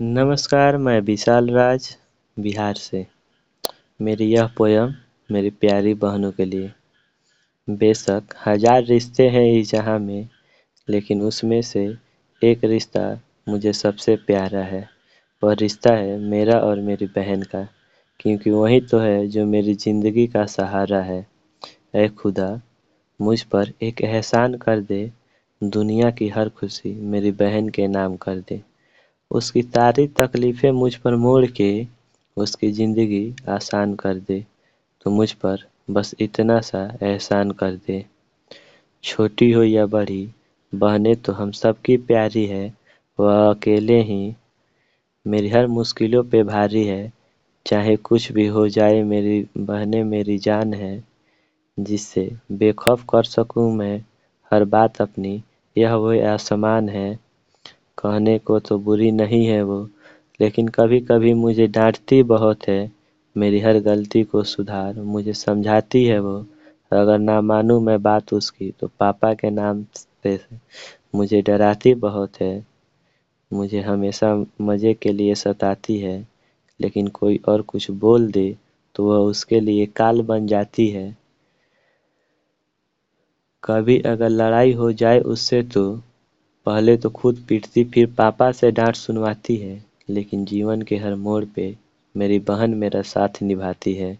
नमस्कार, मैं विशाल राज, बिहार से। मेरी यह पोयम मेरी प्यारी बहनों के लिए। बेशक हज़ार रिश्ते हैं इस जहाँ में, लेकिन उसमें से एक रिश्ता मुझे सबसे प्यारा है। वह रिश्ता है मेरा और मेरी बहन का, क्योंकि वही तो है जो मेरी ज़िंदगी का सहारा है। ऐ खुदा, मुझ पर एक एहसान कर दे, दुनिया की हर खुशी मेरी बहन के नाम कर दे। उसकी सारी तकलीफ़ें मुझ पर मोड़ के उसकी ज़िंदगी आसान कर दे। तो मुझ पर बस इतना सा एहसान कर दे। छोटी हो या बड़ी, बहने तो हम सबकी प्यारी है। वह अकेले ही मेरी हर मुश्किलों पे भारी है। चाहे कुछ भी हो जाए, मेरी बहने मेरी जान है, जिससे बेखौफ कर सकूँ मैं। हर बात अपनी, यह वो आसमान है। कहने को तो बुरी नहीं है वो, लेकिन कभी कभी मुझे डांटती बहुत है, मेरी हर गलती को सुधार, मुझे समझाती है वो। अगर ना मानूँ मैं बात उसकी तो पापा के नाम पे मुझे डराती बहुत है। मुझे हमेशा मज़े के लिए सताती है, लेकिन कोई और कुछ बोल दे तो वह उसके लिए काल बन जाती है। कभी अगर लड़ाई हो जाए उससे तो पहले तो खुद पीटती, फिर पापा से डांट सुनवाती है, लेकिन जीवन के हर मोड़ पे मेरी बहन मेरा साथ निभाती है।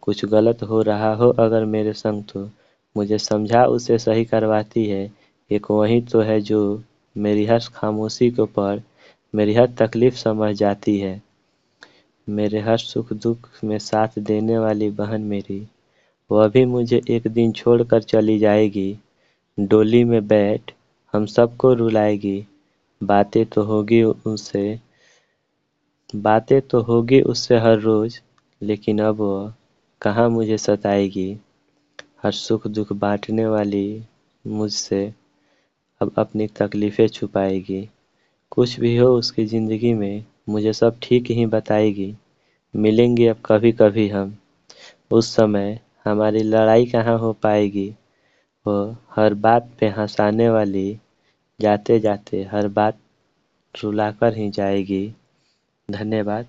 कुछ गलत हो रहा हो अगर मेरे संग तो मुझे समझा, उसे सही करवाती है। एक वही तो है जो मेरी हर खामोशी को पढ़ मेरी हर तकलीफ़ समझ जाती है। मेरे हर सुख दुख में साथ देने वाली बहन मेरी, वह भी मुझे एक दिन छोड़कर चली जाएगी। डोली में बैठ हम सबको रुलाएगी। बातें तो होगी उससे बातें तो होगी उससे हर रोज़, लेकिन अब कहाँ मुझे सताएगी? हर सुख दुख बांटने वाली मुझसे अब अपनी तकलीफ़ें छुपाएगी। कुछ भी हो उसकी ज़िंदगी में, मुझे सब ठीक ही बताएगी। मिलेंगे अब कभी कभी हम। उस समय हमारी लड़ाई कहाँ हो पाएगी? वो हर बात पे हंसाने वाली जाते जाते हर बात रुलाकर ही जाएगी। धन्यवाद।